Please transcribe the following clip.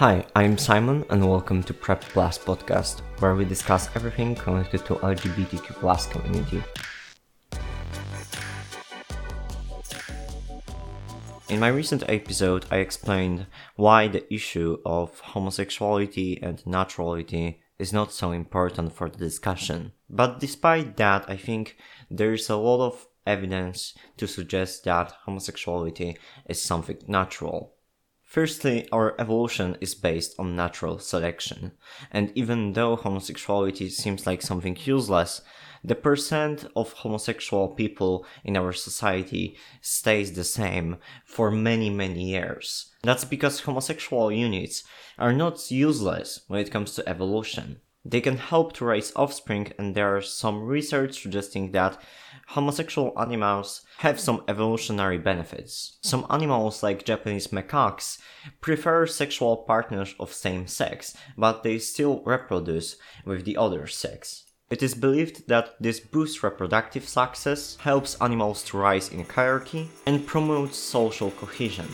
Hi, I'm Simon and welcome to Prep Plus podcast, where we discuss everything connected to LGBTQ plus community. In my recent episode, I explained why the issue of homosexuality and naturality is not so important for the discussion. But despite that, I think there is a lot of evidence to suggest that homosexuality is something natural. Firstly, our evolution is based on natural selection, and even though homosexuality seems like something useless, the percent of homosexual people in our society stays the same for many, many years. That's because homosexual units are not useless when it comes to evolution. They can help to raise offspring, and there is some research suggesting that homosexual animals have some evolutionary benefits. Some animals, like Japanese macaques, prefer sexual partners of same sex, but they still reproduce with the other sex. It is believed that this boosts reproductive success, helps animals to rise in hierarchy, and promotes social cohesion.